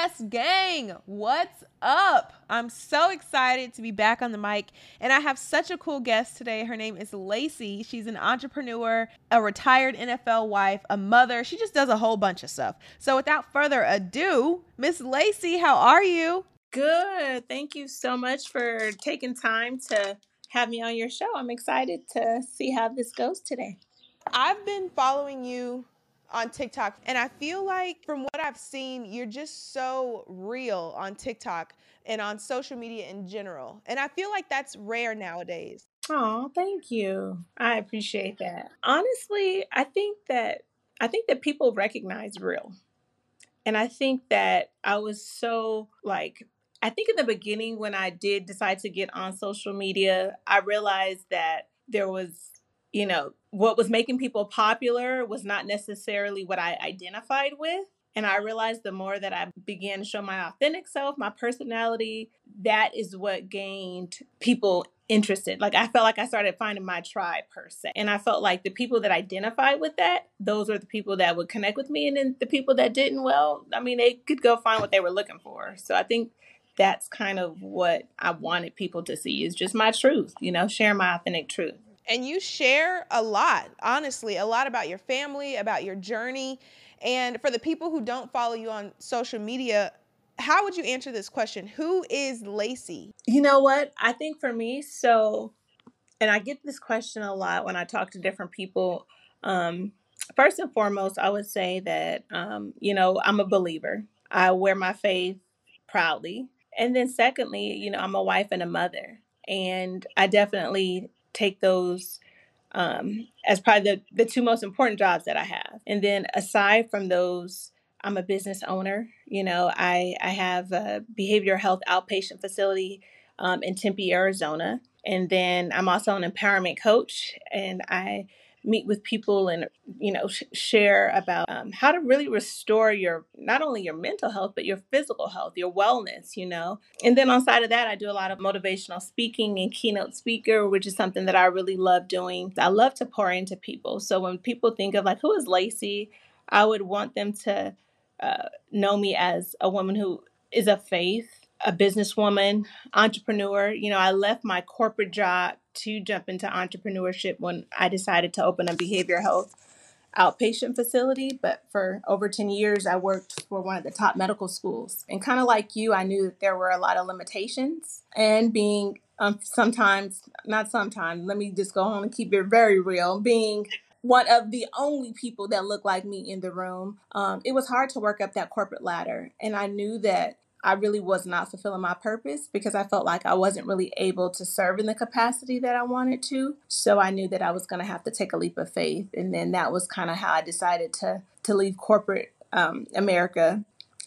Press Gang, what's up? I'm so excited to be back on the mic, and I have such a cool guest today. Her name is Lacey. She's an entrepreneur, a retired NFL wife, a mother. She just does a whole bunch of stuff. So, without further ado, Miss Lacey, how are you? Good. Thank you so much for taking time to have me on your show. I'm excited to see how this goes today. I've been following you on TikTok. And I feel like from what I've seen, you're just so real on TikTok and on social media in general. And I feel like that's rare nowadays. Oh, thank you. I appreciate that. Honestly, I think that I think that people recognize real. And I think that I was so like I think in the beginning when I did decide to get on social media, I realized that there was you know, what was making people popular was not necessarily what I identified with. And I realized the more that I began to show my authentic self, my personality, that is what gained people interested. Like I felt like I started finding my tribe per se. And I felt like the people that identified with that, those were the people that would connect with me. And then the people that didn't, well, I mean, they could go find what they were looking for. So I think that's kind of what I wanted people to see is just my truth, you know, share my authentic truth and you share a lot, honestly, a lot about your family, about your journey. And for the people who don't follow you on social media, how would you answer this question? Who is Lacey? You know what? I think for me, so, and I get this question a lot when I talk to different people. Um, first and foremost, I would say that, um, you know, I'm a believer. I wear my faith proudly. And then, secondly, you know, I'm a wife and a mother. And I definitely take those um, as probably the, the two most important jobs that I have. And then aside from those, I'm a business owner. You know, I, I have a behavioral health outpatient facility um, in Tempe, Arizona. And then I'm also an empowerment coach, and I meet with people and you know sh- share about um, how to really restore your not only your mental health but your physical health your wellness you know? And then on side of that i do a lot of motivational speaking and keynote speaker which is something that i really love doing. I love to pour into people. So when people think of like who is lacey? I would want them to uh, know me as a woman who is of faith a businesswoman, entrepreneur. You know, I left my corporate job to jump into entrepreneurship when I decided to open a behavioral health outpatient facility. But for over 10 years, I worked for one of the top medical schools. And kind of like you, I knew that there were a lot of limitations. And being um, sometimes, not sometimes, let me just go on and keep it very real, being one of the only people that looked like me in the room. Um, it was hard to work up that corporate ladder. And I knew that I really was not fulfilling my purpose because I felt like I wasn't really able to serve in the capacity that I wanted to. So I knew that I was going to have to take a leap of faith, and then that was kind of how I decided to to leave corporate um, America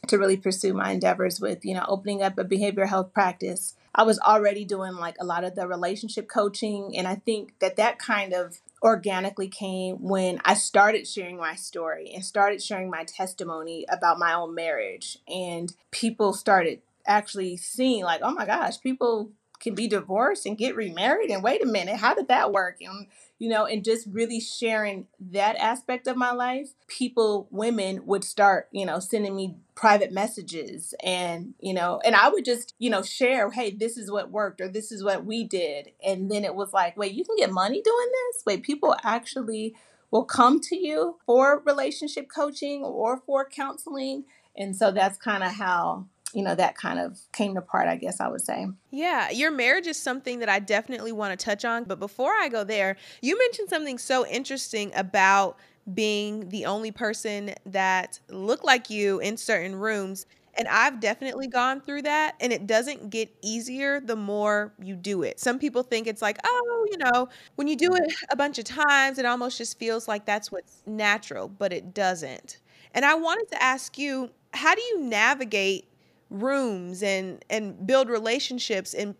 to really pursue my endeavors with you know opening up a behavioral health practice. I was already doing like a lot of the relationship coaching, and I think that that kind of organically came when I started sharing my story and started sharing my testimony about my own marriage. And people started actually seeing, like, oh my gosh, people can be divorced and get remarried. And wait a minute, how did that work? And you know, and just really sharing that aspect of my life, people, women would start, you know, sending me private messages and, you know, and I would just, you know, share, hey, this is what worked or this is what we did. And then it was like, wait, you can get money doing this? Wait, people actually will come to you for relationship coaching or for counseling. And so that's kind of how you know, that kind of came apart, I guess I would say. Yeah, your marriage is something that I definitely want to touch on. But before I go there, you mentioned something so interesting about being the only person that looked like you in certain rooms. And I've definitely gone through that, and it doesn't get easier the more you do it. Some people think it's like, oh, you know, when you do it a bunch of times, it almost just feels like that's what's natural, but it doesn't. And I wanted to ask you, how do you navigate rooms and and build relationships in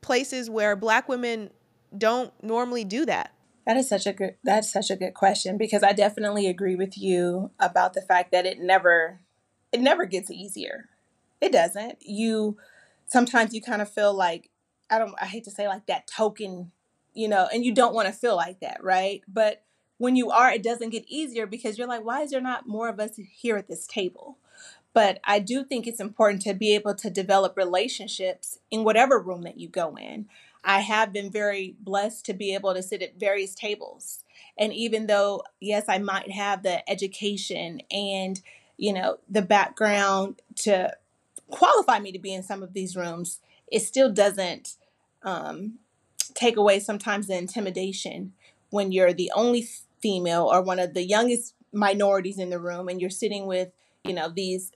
places where black women don't normally do that. That is such a good that's such a good question because i definitely agree with you about the fact that it never it never gets easier. It doesn't. You sometimes you kind of feel like i don't i hate to say like that token you know and you don't want to feel like that right? But when you are it doesn't get easier because you're like why is there not more of us here at this table But I do think it's important to be able to develop relationships in whatever room that you go in. I have been very blessed to be able to sit at various tables. And even though, yes, I might have the education and, you know, the background to qualify me to be in some of these rooms, it still doesn't um, take away sometimes the intimidation when you're the only female or one of the youngest minorities in the room and you're sitting with, you know, these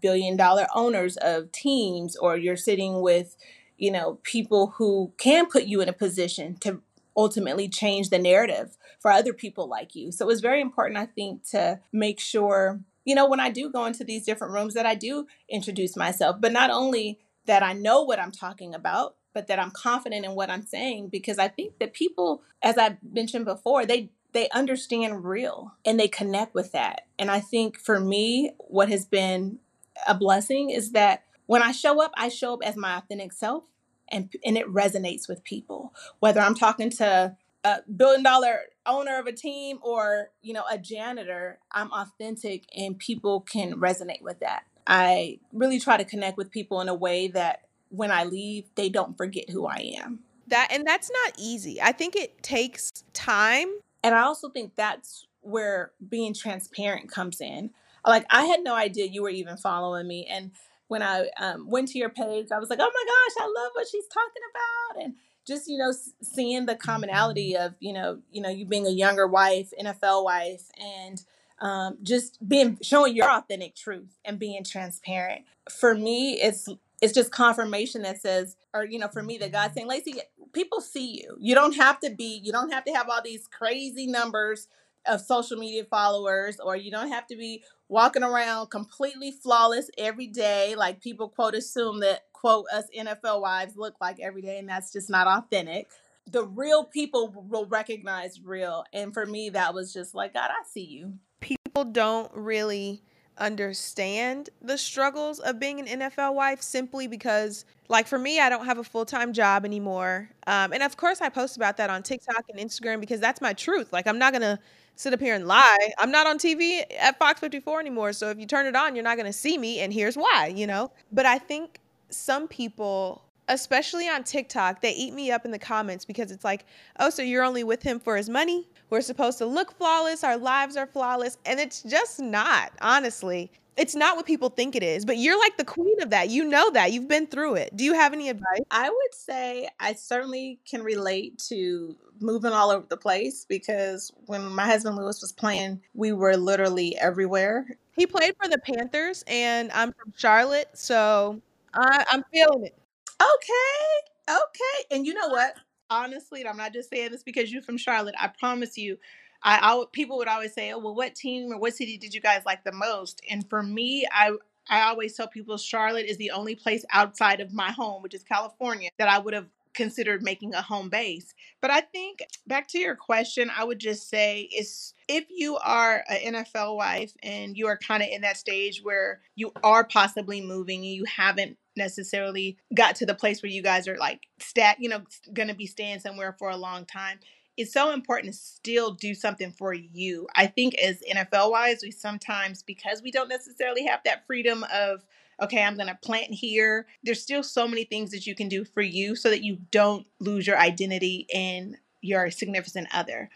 billion dollar owners of teams or you're sitting with you know people who can put you in a position to ultimately change the narrative for other people like you. So it's very important i think to make sure you know when i do go into these different rooms that i do introduce myself but not only that i know what i'm talking about but that i'm confident in what i'm saying because i think that people as i mentioned before they they understand real and they connect with that. And i think for me what has been a blessing is that when I show up, I show up as my authentic self and and it resonates with people. Whether I'm talking to a billion dollar owner of a team or, you know, a janitor, I'm authentic and people can resonate with that. I really try to connect with people in a way that when I leave, they don't forget who I am. That and that's not easy. I think it takes time. And I also think that's where being transparent comes in like I had no idea you were even following me. And when I um, went to your page, I was like, oh my gosh, I love what she's talking about. And just you know seeing the commonality of you know you know you being a younger wife nfl wife and um, just being showing your authentic truth and being transparent for me it's it's just confirmation that says or you know for me that god's saying lacey people see you you don't have to be you don't have to have all these crazy numbers of social media followers or you don't have to be walking around completely flawless every day like people quote assume that quote us NFL wives look like every day and that's just not authentic. The real people will recognize real and for me that was just like God I see you. People don't really understand the struggles of being an NFL wife simply because, like, for me, I don't have a full time job anymore. Um, and of course, I post about that on TikTok and Instagram because that's my truth. Like, I'm not going to sit up here and lie. I'm not on TV at Fox 54 anymore. So if you turn it on, you're not going to see me. And here's why, you know? But I think some people, especially on TikTok, they eat me up in the comments because it's like, oh, so you're only with him for his money? We're supposed to look flawless. Our lives are flawless. And it's just not, honestly. It's not what people think it is, but you're like the queen of that. You know that. You've been through it. Do you have any advice? I would say I certainly can relate to moving all over the place because when my husband Lewis was playing, we were literally everywhere. He played for the Panthers, and I'm from Charlotte, so I, I'm feeling it. Okay, okay. And you know what? Honestly, I'm not just saying this because you're from Charlotte. I promise you, I, I people would always say, "Oh, well, what team or what city did you guys like the most?" And for me, I I always tell people Charlotte is the only place outside of my home, which is California, that I would have considered making a home base. But I think back to your question, I would just say is if you are an NFL wife and you are kind of in that stage where you are possibly moving and you haven't necessarily got to the place where you guys are like stat, you know, going to be staying somewhere for a long time. It's so important to still do something for you. I think as NFL wise, we sometimes because we don't necessarily have that freedom of okay, I'm going to plant here. There's still so many things that you can do for you so that you don't lose your identity in your significant other.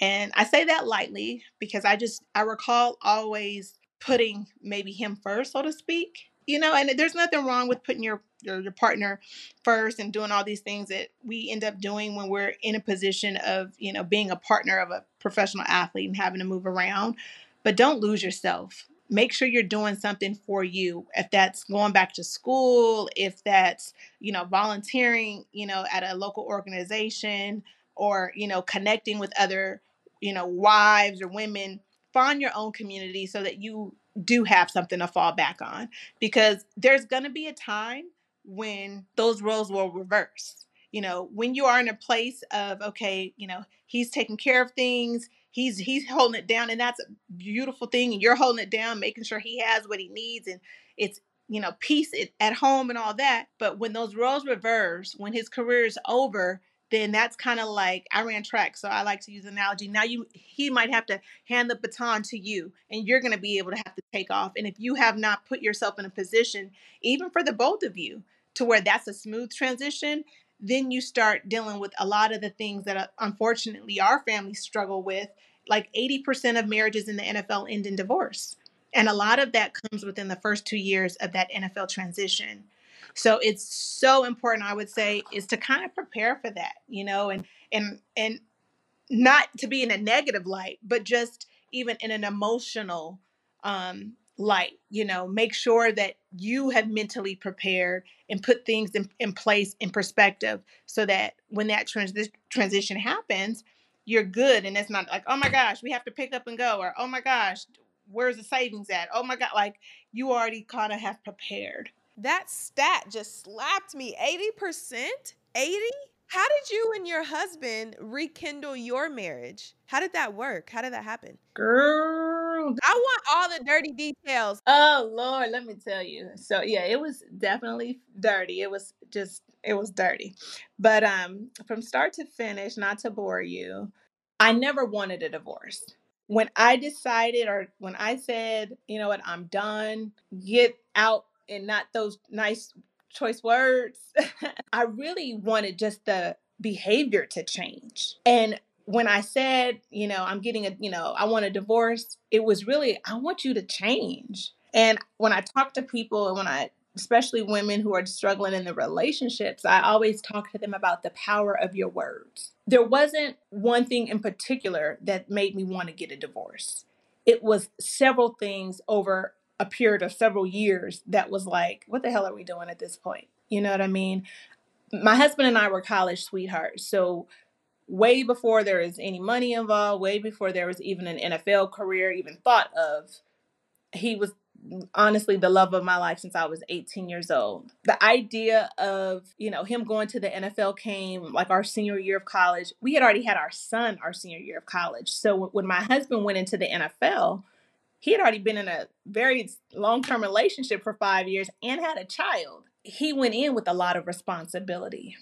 And I say that lightly because I just, I recall always putting maybe him first, so to speak. You know, and there's nothing wrong with putting your, your your partner first and doing all these things that we end up doing when we're in a position of, you know, being a partner of a professional athlete and having to move around. But don't lose yourself make sure you're doing something for you if that's going back to school if that's you know volunteering you know at a local organization or you know connecting with other you know wives or women find your own community so that you do have something to fall back on because there's going to be a time when those roles will reverse. You know when you are in a place of okay you know he's taking care of things he's he's holding it down and that's a beautiful thing and you're holding it down making sure he has what he needs and it's you know peace at home and all that but when those roles reverse when his career is over then that's kind of like I ran track, so I like to use analogy. Now you he might have to hand the baton to you and you're going to be able to have to take off. And if you have not put yourself in a position even for the both of you to where that's a smooth transition, then you start dealing with a lot of the things that uh, unfortunately our families struggle with. Like 80% of marriages in the NFL end in divorce. And a lot of that comes within the first 2 years of that NFL transition. So it's so important, I would say, is to kind of prepare for that, you know, and and and not to be in a negative light, but just even in an emotional um light, you know, make sure that you have mentally prepared and put things in, in place in perspective so that when that trans- transition happens, you're good and it's not like, oh my gosh, we have to pick up and go, or oh my gosh, where's the savings at? Oh my God, like you already kind of have prepared. That stat just slapped me. 80%? 80? How did you and your husband rekindle your marriage? How did that work? How did that happen? Girl. I want all the dirty details. Oh Lord, let me tell you. So yeah, it was definitely dirty. It was just it was dirty. But um from start to finish, not to bore you, I never wanted a divorce. When I decided or when I said, you know what, I'm done, get out and not those nice choice words. I really wanted just the behavior to change. And when I said, you know, I'm getting a, you know, I want a divorce, it was really, I want you to change. And when I talk to people and when I, especially women who are struggling in the relationships, I always talk to them about the power of your words. There wasn't one thing in particular that made me want to get a divorce. It was several things over a period of several years that was like, what the hell are we doing at this point? You know what I mean? My husband and I were college sweethearts. So, way before there was any money involved, way before there was even an NFL career even thought of, he was honestly the love of my life since I was 18 years old. The idea of, you know, him going to the NFL came like our senior year of college. We had already had our son our senior year of college. So when my husband went into the NFL, he had already been in a very long term relationship for five years and had a child. He went in with a lot of responsibility.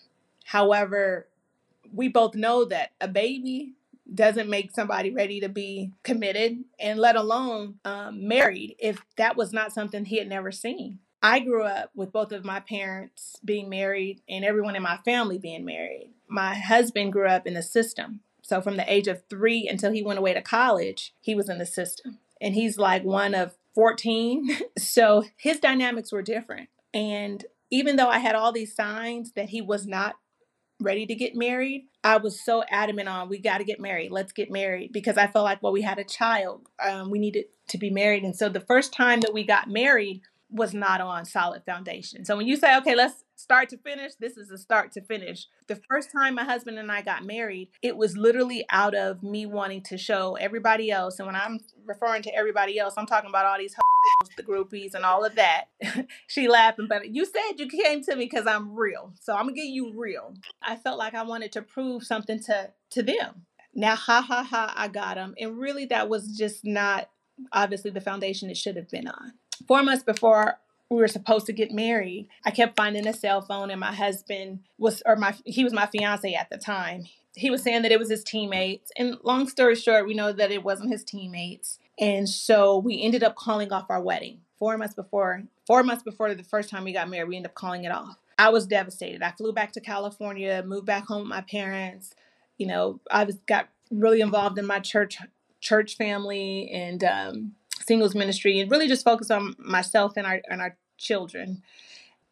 However, we both know that a baby doesn't make somebody ready to be committed and let alone um, married if that was not something he had never seen. I grew up with both of my parents being married and everyone in my family being married. My husband grew up in the system. So from the age of three until he went away to college, he was in the system and he's like one of 14. so his dynamics were different. And even though I had all these signs that he was not ready to get married, I was so adamant on we got to get married. Let's get married because I felt like, well, we had a child. Um, we needed to be married. And so the first time that we got married was not on solid foundation. So when you say, okay, let's start to finish, this is a start to finish. The first time my husband and I got married, it was literally out of me wanting to show everybody else. And when I'm referring to everybody else, I'm talking about all these the groupies and all of that. she laughing, but you said you came to me because I'm real. So I'm gonna get you real. I felt like I wanted to prove something to to them. Now, ha ha ha, I got them. And really that was just not obviously the foundation it should have been on. Four months before we were supposed to get married, I kept finding a cell phone, and my husband was, or my, he was my fiance at the time. He was saying that it was his teammates. And long story short, we know that it wasn't his teammates. And so we ended up calling off our wedding four months before, four months before the first time we got married, we ended up calling it off. I was devastated. I flew back to California, moved back home with my parents. You know, I was got really involved in my church church family and um, singles ministry and really just focus on myself and our and our children.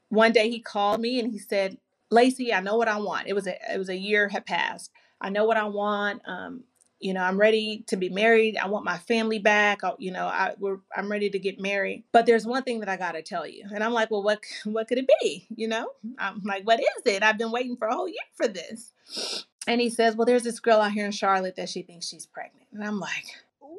One day he called me and he said, "Lacey, I know what I want." It was a it was a year had passed. I know what I want. Um, you know, I'm ready to be married. I want my family back. I, you know, I we're, I'm ready to get married. But there's one thing that I got to tell you. And I'm like, well, what what could it be? You know, I'm like, what is it? I've been waiting for a whole year for this. And he says, well, there's this girl out here in Charlotte that she thinks she's pregnant. And I'm like, what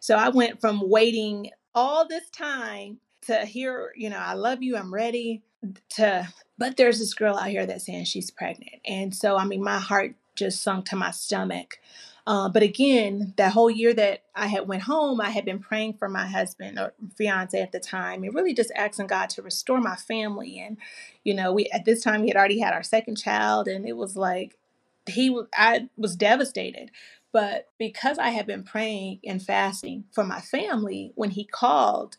so I went from waiting all this time to hear, you know, I love you, I'm ready to, but there's this girl out here that's saying she's pregnant. And so, I mean, my heart just sunk to my stomach. Uh, but again, that whole year that I had went home, I had been praying for my husband or fiance at the time, and really just asking God to restore my family. And you know, we at this time we had already had our second child, and it was like he was I was devastated. But because I had been praying and fasting for my family, when he called,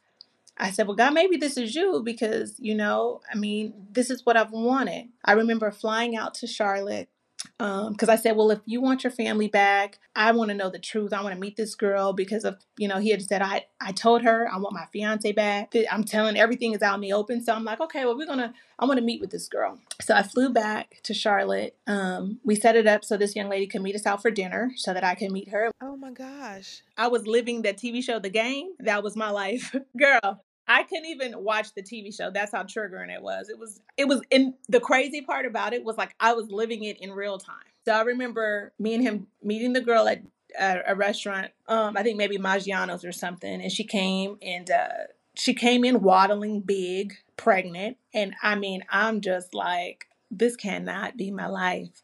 I said, Well, God, maybe this is you because, you know, I mean, this is what I've wanted. I remember flying out to Charlotte because um, I said, well, if you want your family back, I want to know the truth. I want to meet this girl because of, you know, he had said, I, I told her I want my fiance back. I'm telling everything is out in the open. So I'm like, okay, well, we're going to, I want to meet with this girl. So I flew back to Charlotte. Um, we set it up so this young lady could meet us out for dinner so that I could meet her. Oh my gosh. I was living that TV show, The Game. That was my life. Girl, I couldn't even watch the TV show. That's how triggering it was. It was it was in the crazy part about it was like I was living it in real time. So I remember me and him meeting the girl at a, a restaurant. Um, I think maybe Maggiano's or something, and she came and uh, she came in waddling big, pregnant, and I mean I'm just like this cannot be my life.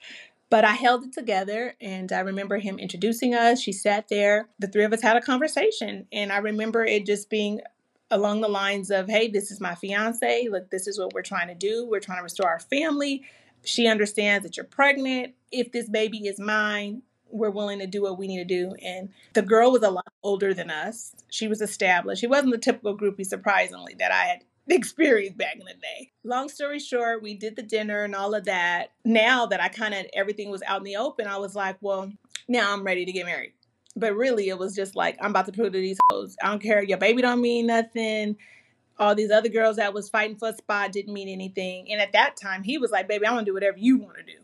But I held it together and I remember him introducing us. She sat there. The three of us had a conversation. And I remember it just being along the lines of, hey, this is my fiance. Look, this is what we're trying to do. We're trying to restore our family. She understands that you're pregnant. If this baby is mine, we're willing to do what we need to do. And the girl was a lot older than us. She was established. She wasn't the typical groupie, surprisingly, that I had experienced back in the day. Long story short, we did the dinner and all of that. Now that I kind of everything was out in the open, I was like, well, now I'm ready to get married. But really, it was just like, I'm about to prove to these hoes, I don't care. Your baby don't mean nothing. All these other girls that was fighting for a spot didn't mean anything. And at that time, he was like, baby, I want to do whatever you want to do.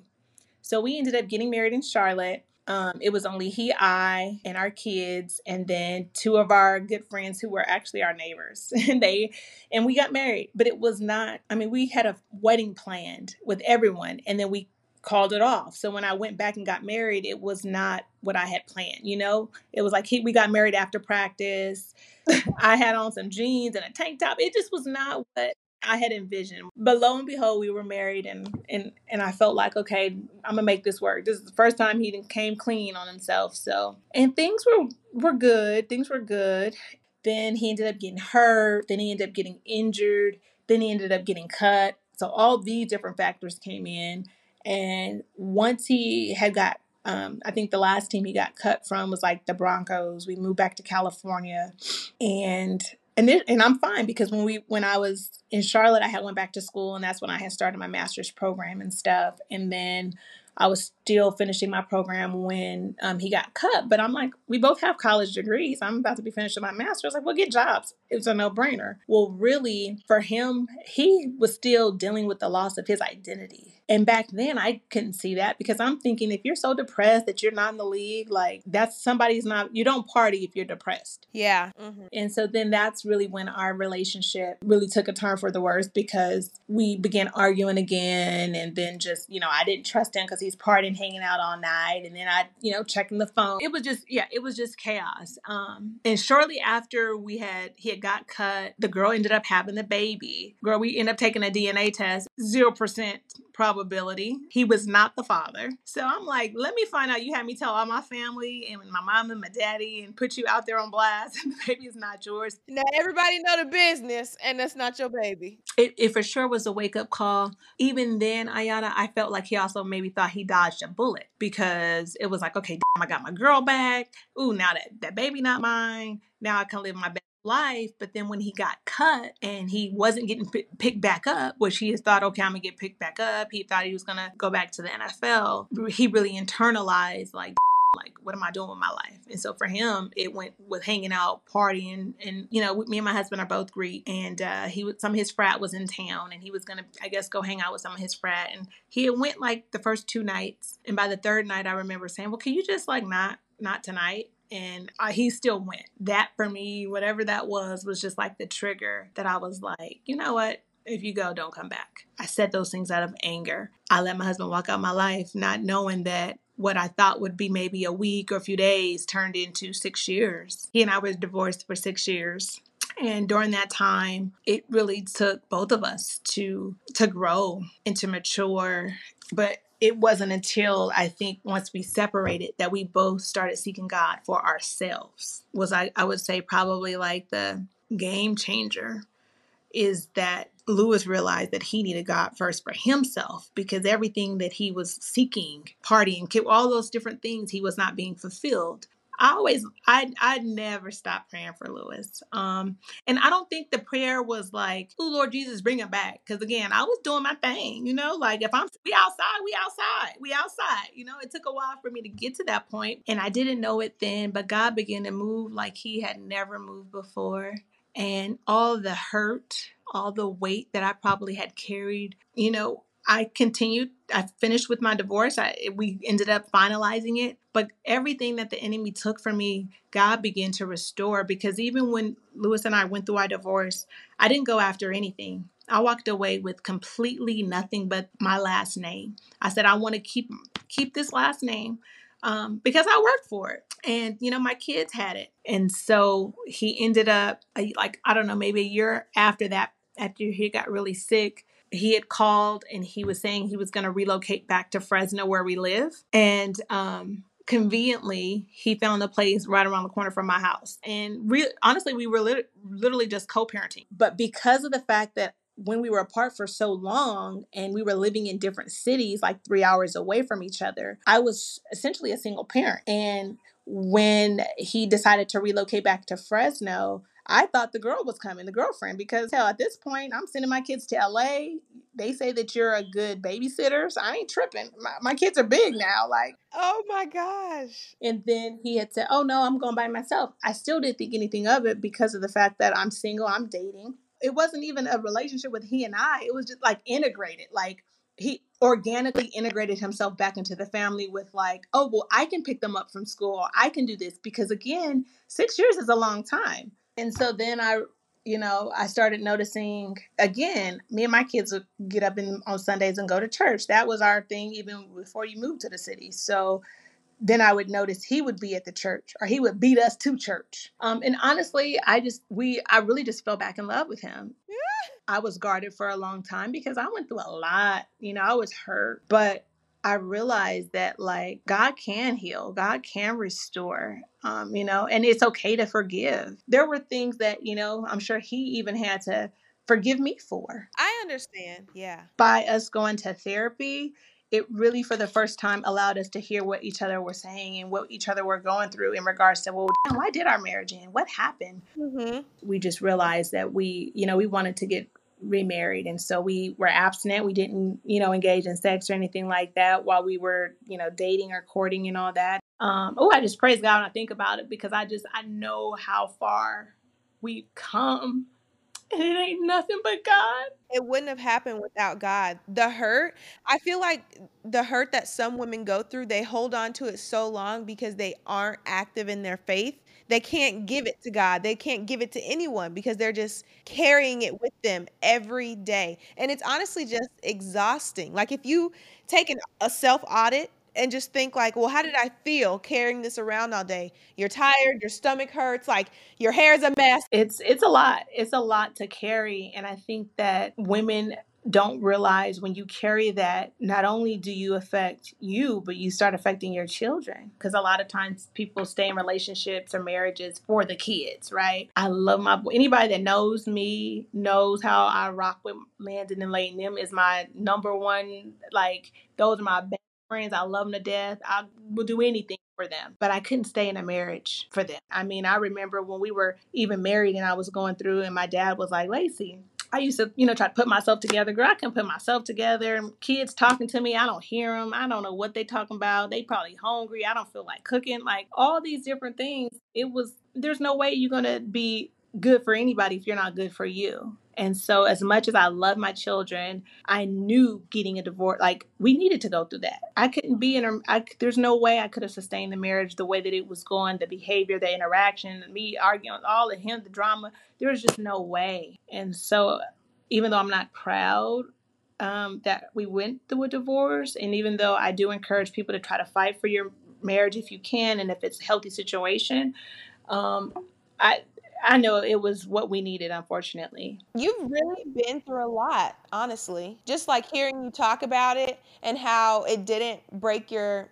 So we ended up getting married in Charlotte. Um, it was only he, I, and our kids, and then two of our good friends who were actually our neighbors. and they, and we got married. But it was not. I mean, we had a wedding planned with everyone, and then we called it off. So when I went back and got married, it was not what I had planned. You know, it was like he, we got married after practice. I had on some jeans and a tank top. It just was not what I had envisioned. But lo and behold, we were married, and and and I felt like, okay, I'm gonna make this work. This is the first time he came clean on himself. So and things were were good. Things were good. Then he ended up getting hurt. Then he ended up getting injured. Then he ended up getting cut. So all these different factors came in and once he had got, um, I think the last team he got cut from was like the Broncos. We moved back to California, and and it, and I'm fine because when we when I was in Charlotte, I had went back to school, and that's when I had started my master's program and stuff. And then I was still finishing my program when um, he got cut. But I'm like, we both have college degrees. I'm about to be finishing my master's. Like, we'll get jobs. It was a no brainer. Well, really, for him, he was still dealing with the loss of his identity. And back then, I couldn't see that because I'm thinking if you're so depressed that you're not in the league, like that's somebody's not, you don't party if you're depressed. Yeah. Mm-hmm. And so then that's really when our relationship really took a turn for the worse because we began arguing again. And then just, you know, I didn't trust him because he's partying, hanging out all night. And then I, you know, checking the phone. It was just, yeah, it was just chaos. Um, and shortly after we had, he had got cut, the girl ended up having the baby. Girl, we ended up taking a DNA test, 0% probability he was not the father. So I'm like, let me find out. You had me tell all my family and my mom and my daddy and put you out there on blast, and the baby is not yours. Now everybody know the business, and that's not your baby. It, it for sure was a wake up call. Even then, Aiyana, I felt like he also maybe thought he dodged a bullet because it was like, okay, damn, I got my girl back. Ooh, now that that baby not mine. Now I can live my best life. But then when he got cut and he wasn't getting p- picked back up, which he has thought, okay, I'm gonna get picked back up. He thought he was gonna go back to the NFL. He really internalized like. Like, what am I doing with my life? And so for him, it went with hanging out, partying, and you know, me and my husband are both Greek, and uh, he was some of his frat was in town, and he was gonna, I guess, go hang out with some of his frat, and he went like the first two nights, and by the third night, I remember saying, well, can you just like not, not tonight? And he still went. That for me, whatever that was, was just like the trigger that I was like, you know what? If you go, don't come back. I said those things out of anger. I let my husband walk out my life, not knowing that what I thought would be maybe a week or a few days turned into six years. He and I were divorced for six years. And during that time, it really took both of us to to grow and to mature. But it wasn't until I think once we separated that we both started seeking God for ourselves. Was I I would say probably like the game changer is that Lewis realized that he needed God first for himself because everything that he was seeking, partying, all those different things, he was not being fulfilled. I always, I, I never stopped praying for Lewis. Um, and I don't think the prayer was like, "Oh Lord Jesus, bring him back." Because again, I was doing my thing, you know. Like if I'm, we outside, we outside, we outside. You know, it took a while for me to get to that point, and I didn't know it then. But God began to move like He had never moved before, and all the hurt, all the weight that I probably had carried, you know, I continued. I finished with my divorce. I, we ended up finalizing it. But everything that the enemy took from me, God began to restore. Because even when Lewis and I went through our divorce, I didn't go after anything. I walked away with completely nothing but my last name. I said I want to keep keep this last name um, because I worked for it, and you know my kids had it. And so he ended up like I don't know maybe a year after that, after he got really sick he had called and he was saying he was going to relocate back to Fresno where we live. And um, conveniently, he found a place right around the corner from my house. And re- honestly, we were lit- literally just co parenting. But because of the fact that when we were apart for so long and we were living in different cities, like three hours away from each other, I was essentially a single parent. And when he decided to relocate back to Fresno, I thought the girl was coming, the girlfriend, because hell, at this point, I'm sending my kids to LA. They say that you're a good babysitter, so I ain't tripping. My, my kids are big now, like. Oh my gosh. And then he had said, Oh no, I'm going by myself. I still didn't think anything of it because of the fact that I'm single, I'm dating. It wasn't even a relationship with he and I, it was just like integrated. Like, he organically integrated himself back into the family with like oh well i can pick them up from school i can do this because again six years is a long time and so then I, you know, I started noticing again, me and my kids would get up in, on Sundays and go to church. That was our thing even before you moved to the city. So then I would notice he would be at the church or he would beat us to church. Um, and honestly, I just, we, I really just fell back in love with him. I was guarded for a long time because I went through a lot. You know, I was hurt, but I realized that like God can heal, God can restore, um, you know, and it's okay to forgive. There were things that, you know, I'm sure he even had to forgive me for. I understand. Yeah. By us going to therapy, it really for the first time allowed us to hear what each other were saying and what each other were going through in regards to well damn, why did our marriage end what happened mm-hmm. we just realized that we you know we wanted to get remarried. And so we were abstinent. We didn't you know engage in sex or anything like that while we were you know dating or courting and all that. Um oh i just praise god when i think about it because i just i know how far we've come. And it ain't nothing but God. It wouldn't have happened without God. The hurt, I feel like the hurt that some women go through, they hold on to it so long because they aren't active in their faith they can't give it to God. They can't give it to anyone because they're just carrying it with them every day. And it's honestly just exhausting. Like if you take an, a self audit and just think like, well, how did I feel carrying this around all day? You're tired, your stomach hurts, like your hair's a mess. It's it's a lot. It's a lot to carry and I think that women don't realize when you carry that, not only do you affect you, but you start affecting your children. Because a lot of times people stay in relationships or marriages for the kids, right? I love my boy. anybody that knows me knows how I rock with Landon and Layton. Them is my number one. Like those are my best friends. I love them to death. I will do anything for them, but I couldn't stay in a marriage for them. I mean, I remember when we were even married and I was going through, and my dad was like, Lacey, I used to, you know, try to put myself together. Girl, I can put myself together. Kids talking to me, I don't hear them. I don't know what they talking about. They probably hungry. I don't feel like cooking. Like all these different things. It was. There's no way you're gonna be good for anybody if you're not good for you. And so, as much as I love my children, I knew getting a divorce, like we needed to go through that. I couldn't be in a, I, there's no way I could have sustained the marriage the way that it was going, the behavior, the interaction, me arguing, all of him, the drama. There was just no way. And so, even though I'm not proud um, that we went through a divorce, and even though I do encourage people to try to fight for your marriage if you can, and if it's a healthy situation, um, I I know it was what we needed, unfortunately. You've really been through a lot, honestly. Just like hearing you talk about it, and how it didn't break your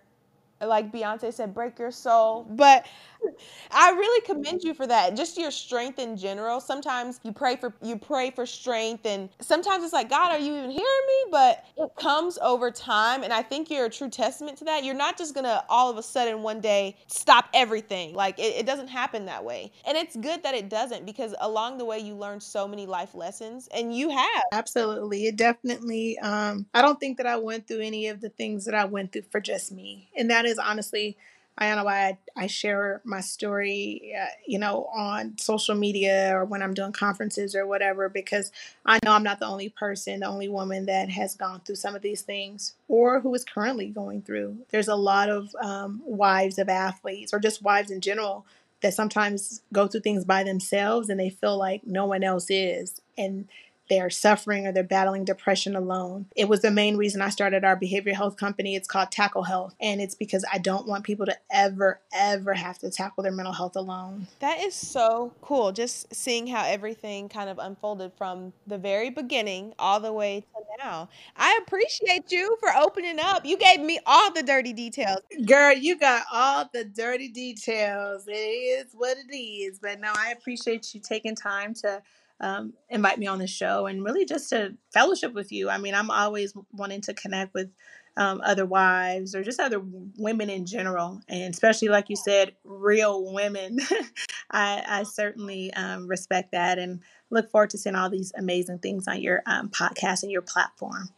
like Beyonce said, break your soul. But I really commend you for that. Just your strength in general. Sometimes you pray for you pray for strength and sometimes it's like, God, are you even hearing me? But it comes over time and I think you're a true testament to that. You're not just gonna all of a sudden one day stop everything. Like it, it doesn't happen that way. And it's good that it doesn't because along the way you learn so many life lessons and you have. Absolutely. It definitely um I don't think that I went through any of the things that I went through for just me. And that is honestly I don't know why I, I share my story, uh, you know, on social media or when I'm doing conferences or whatever, because I know I'm not the only person, the only woman that has gone through some of these things or who is currently going through. There's a lot of um, wives of athletes or just wives in general that sometimes go through things by themselves and they feel like no one else is. And they're suffering or they're battling depression alone. It was the main reason I started our behavioral health company. It's called Tackle Health. And it's because I don't want people to ever, ever have to tackle their mental health alone. That is so cool. Just seeing how everything kind of unfolded from the very beginning all the way to now. I appreciate you for opening up. You gave me all the dirty details. Girl, you got all the dirty details. It is what it is. But no, I appreciate you taking time to um, invite me on the show and really just to fellowship with you. I mean, I'm always wanting to connect with um, other wives or just other women in general, and especially like you said, real women. I, I, certainly um, respect that and look forward to seeing all these amazing things on your um, podcast and your platform.